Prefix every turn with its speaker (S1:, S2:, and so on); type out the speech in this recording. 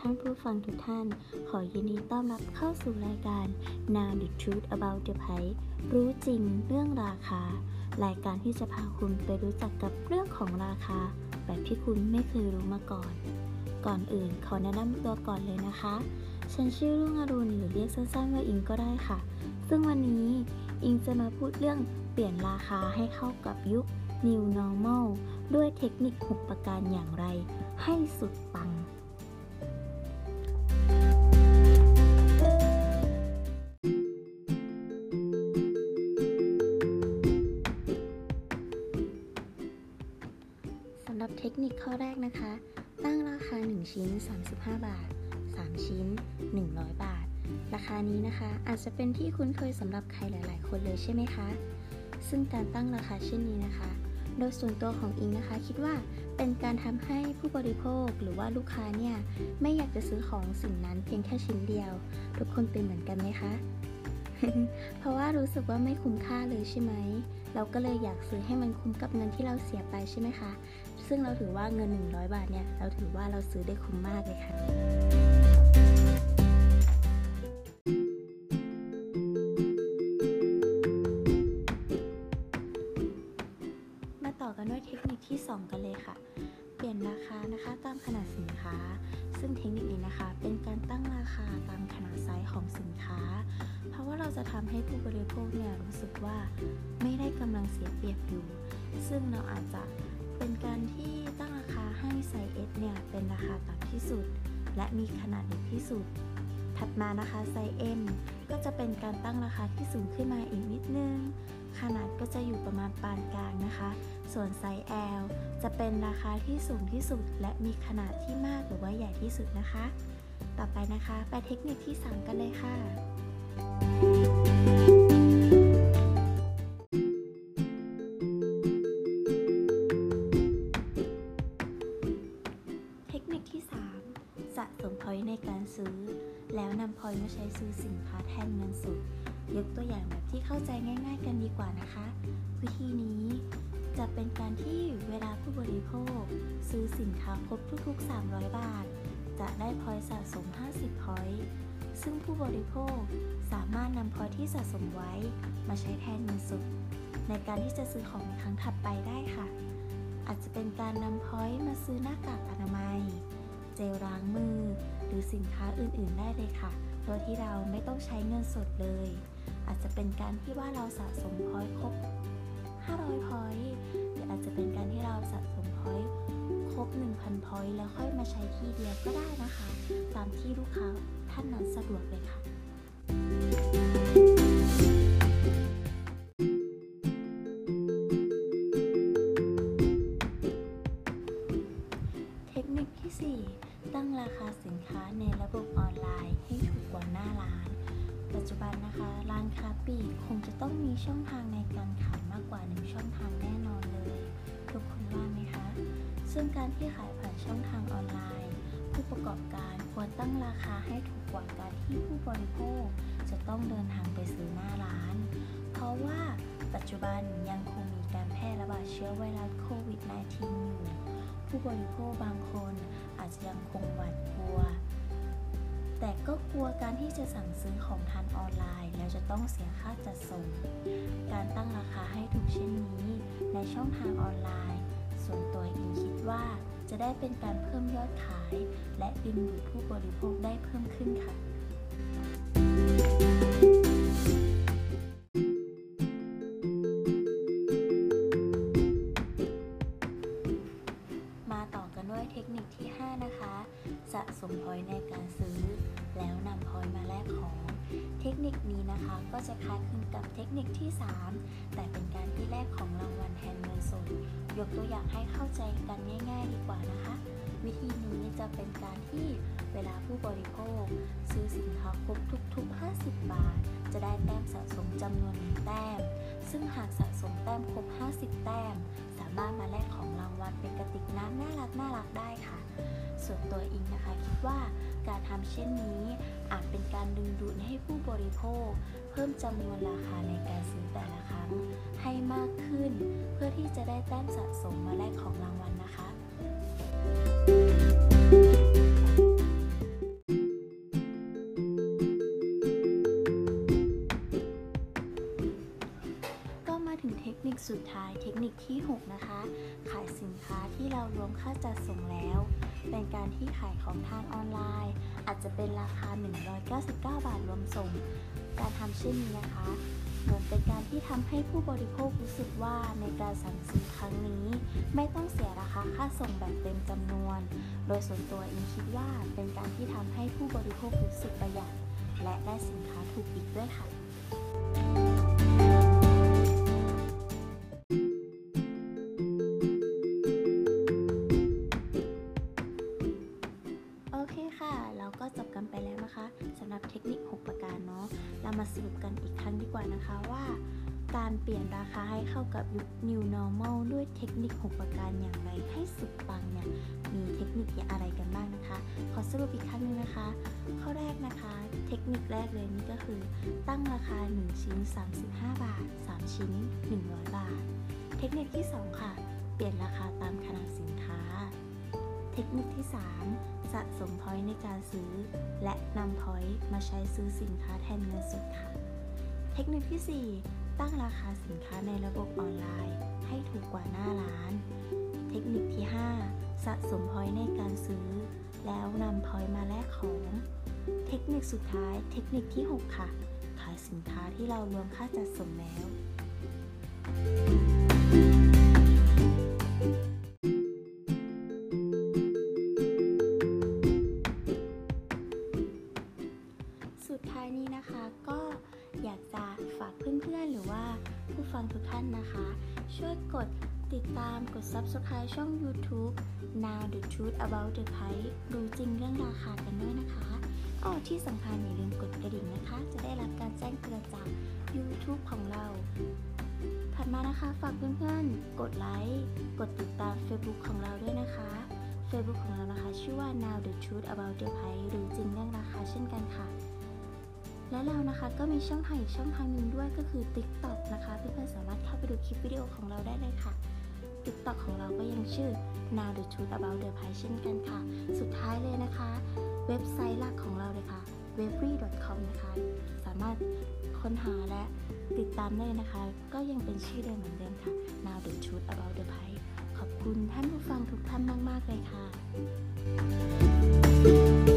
S1: ท่านผู้ฟังทุกท่าน ขอยินดีต้อนรับเข้าสู่รายการ Now the Truth About the Price รู้จริงเรื่องราคา รายการที่จะพาคุณไปรู้จักกับเรื่องของราคา แบบที่คุณไม่เคยรู้มาก่อน ก่อนอื่นขอแนะนำตัวก่อนเลยนะคะ ฉันชื่อรุ่งอรุณหรือเรียกสั้นๆว่าอิงก็ได้ค่ะ ซึ่งวันนี้อิงจะมาพูดเรื่องเปลี่ยนราคาให้เข้ากับยุค New Normal ด้วยเทคนิค 6 ประการอย่างไร ให้สุดปัง ทคนิคข้อแรกนะคะ ตั้งราคา 1 ชิ้น 35 บาท 3 ชิ้น 100 บาท ราคานี้นะคะ อาจจะเป็นที่คุ้นเคยสำหรับใครหลาย ๆ คนเลยใช่ไหมคะ ซึ่งการตั้งราคาเช่นนี้นะคะ โดยส่วนตัวของอิงนะคะ คิดว่าเป็นการทำให้ผู้บริโภคหรือว่าลูกค้าเนี่ยไม่อยากจะซื้อของสิ่งนั้นเพียงแค่ชิ้นเดียว ทุกคนเป็นเหมือนกันไหมคะ เพราะว่ารู้สึกว่าไม่คุ้มค่าเลยใช่ไหมเราก็เลยอยากซื้อให้มันคุ้มกับเงินที่เราเสียไปใช่ไหมคะ ซึ่งเราถือว่าเงิน 100 บาทเนี่ยเราถือว่าเราซื้อได้คุ้มมากเลยค่ะมาต่อกันด้วยเทคนิคที่ 2 กันเลยค่ะ เปลี่ยนราคานะคะตามขนาดสินค้า ซึ่งเทคนิคนี้นะคะ เป็นการตั้งราคาตามขนาดไซส์ของสินค้า เพราะว่าเราจะทำให้ผู้บริโภคเนี่ยรู้สึกว่าไม่ได้กำลังเสียเปรียบอยู่ ซึ่งเราอาจจะ เป็นการที่ตั้งราคาให้ไซส์ S เนี่ยเป็นราคาต่ำที่สุด และมีขนาดเล็กที่สุด ถัดมานะคะไซส์ M ก็จะเป็นการตั้งราคาที่สูงขึ้นมาอีกนิดนึง ขนาดก็จะอยู่ประมาณปานกลางนะคะ ส่วนไซส์ L จะเป็นราคาที่สูงที่สุด และมีขนาดที่มากหรือว่าใหญ่ที่สุดนะคะ ต่อไปนะคะ ไปเทคนิคที่ 3 กันเลยค่ะ นค้าแทนเงินสดยกตัวอย่างแบบที่เข้าใจง่าย ๆ กันดีกว่านะคะ วิธีนี้จะเป็นการที่เวลาผู้บริโภค ซื้อสินค้าครบทุกๆ 300 บาท จะได้พอยสะสม 50พอยซึ่งผู้บริโภคสามารถนำพอยที่สะสมไว้มาใช้แทนเงินสดในการที่จะซื้อของในครั้งถัดไปได้ค่ะ อาจจะเป็นการนำพอยมาซื้อหน้ากากอนามัย เจลล้างมือ หรือสินค้าอื่นๆได้เลยค่ะ โดยที่เราไม่ต้องใช้เงินสดเลย อาจจะเป็นการที่ว่าเราสะสม point ครบ 500 point หรืออาจจะเป็นการที่เราสะสม point ครบ 1,000 point แล้วค่อยมาใช้ที่เดียวก็ได้นะคะ ตามที่ลูกค้าท่านนั้นสะดวกเลยค่ะ ปีกคงจะต้องมีช่องทางในการขายมากกว่าหนึ่งช่องทางแน่นอนเลย ทุกคนว่าไหมคะ ซึ่งการที่ขายผ่านช่องทางออนไลน์ ผู้ประกอบการควรตั้งราคาให้ถูกกว่าการที่ผู้บริโภค จะต้องเดินทางไปซื้อหน้าร้าน เพราะว่าปัจจุบันยังคงมีการแพร่ระบาดเชื้อไวรัสโควิด -19 อยู่ ผู้บริโภคบางคนอาจจะยังคงหวาดกลัว แต่ก็กลัวการที่จะสั่งซื้อของทางออนไลน์ แล้วจะต้องเสียค่าจัดส่ง การตั้งราคาให้ถูกเช่นนี้ ในช่องทางออนไลน์ ส่วนตัวอิงคิดว่าจะได้เป็นการเพิ่มยอดขาย และดึงดูดผู้บริโภคได้เพิ่มขึ้นค่ะ นิคนี้นะคะ ก็จะคล้ายคลึงกับเทคนิคที่ 3 แต่เป็นการที่แลกของรางวัลแทนเงินสดยกตัวอย่างให้เข้าใจกันง่าย ๆ ดีกว่านะคะ วิธีนี้จะเป็นการที่เวลาผู้บริโภค ซื้อสินค้าครบทุก ๆ 50 บาท จะได้แต้มสะสมจำนวนหนึ่งแต้ม ซึ่งหากสะสมแต้มครบ 50 แต้ม สามารถมาแลกของรางวัลเป็นกระติกน้ำน่ารักน่ารักได้ค่ะ ส่วนตัวอิงนะคะคิดว่าการทำเช่นนี้ อาจเป็นการดึงดูดให้ผู้บริโภค เพิ่มจำนวนราคาในการซื้อแต่ละครั้ง ให้มากขึ้น เพื่อที่จะได้แต้มสะสมมาแลกของรางวัลนนะคะ ก็มาถึงเทคนิคสุดท้ายเทคนิคที่ 6 นะคะ ขายสินค้าที่เรารวมค่าจัดส่งแล้ว เป็นการที่ขายของทางออนไลน์ อาจจะเป็นราคา 199 บาทรวมส่ง การทำเช่นนี้นะคะเหมือนเป็นการที่ทำให้ผู้บริโภครู้สึกว่าในการสั่งซื้อครั้งนี้ ไม่ต้องเสียราคาค่าส่งแบบเต็มจำนวน โดยส่วนตัวอิงคิดว่าเป็นการที่ทำให้ผู้บริโภครู้สึกประหยัดและได้สินค้าถูกอีกด้วยค่ะ มาสรุปกันอีกครั้งดีกว่านะคะว่า การเปลี่ยนราคาให้เข้ากับยุค New Normal ด้วยเทคนิค 6 ประการอย่างไรให้สุดปังเนี่ยมีเทคนิคอะไรกันบ้างนะคะ ขอสรุปอีกครั้งหนึงนะคะ ข้อแรกนะคะ เทคนิคแรกเลยนี่ก็คือ ตั้งราคา 1 ชิ้น 35 บาท 3 ชิ้น 100 บาท เทคนิคที่ 2 ค่ะ เปลี่ยนราคาตามขนาดสินค้า เทคนิคที่ 3 สะสมพอยต์ในการซื้อ และนำ point มาใช้ซื้อสินค้าแทนเงินสดค่ะ เทคนิคที่ 4 ตั้งราคาสินค้าในระบบออนไลน์ ให้ถูกกว่าหน้าร้าน เทคนิคที่ 5 สะสม point ในการซื้อ แล้วนำ point มาแลกของ เทคนิคสุดท้ายเทคนิคที่ 6 ค่ะ ขายสินค้าที่เรารวมค่าจัดส่งแล้ว สุดท้ายนี้นะคะก็อยากจะฝากเพื่อนๆ หรือว่าผู้ฟังทุกท่านนะคะ ช่วยกดติดตามกด Subscribe ช่อง YouTube Now the Truth About the Price รู้จริงเรื่องราคากันด้วยนะคะอ๋อที่สำคัญอย่าลืมกดกระดิ่งนะคะ จะได้รับการแจ้งเตือนจาก YouTube ของเรา ถัดมานะคะฝากเพื่อนๆ กดไลค์ กดติดตาม Facebook ของเราด้วยนะคะ Facebook ของเรานะคะ ชื่อว่า Now the Truth About the Price รู้จริงเรื่องราคาเช่นกันค่ะ และเรานะคะก็มีช่องทางอีกช่องทางหนึ่งด้วยก็คือ TikTok นะคะเพื่อนๆสามารถเข้าไปดูคลิปวิดีโอของเราได้เลยค่ะ TikTok ของเราก็ยังชื่อ Now the Truth About the Pie เช่นกันค่ะ สุดท้ายเลยนะคะ เว็บไซต์หลักของเราเลยค่ะ w e b r y c o m นะคะ สามารถค้นหาและติดตามได้นะคะ ก็ยังเป็นชื่อเดิมเหมือนเดิมค่ะ Now the Truth About the Pie ขอบคุณท่านผู้ฟังทุกท่านมาก ๆ เลยค่ะ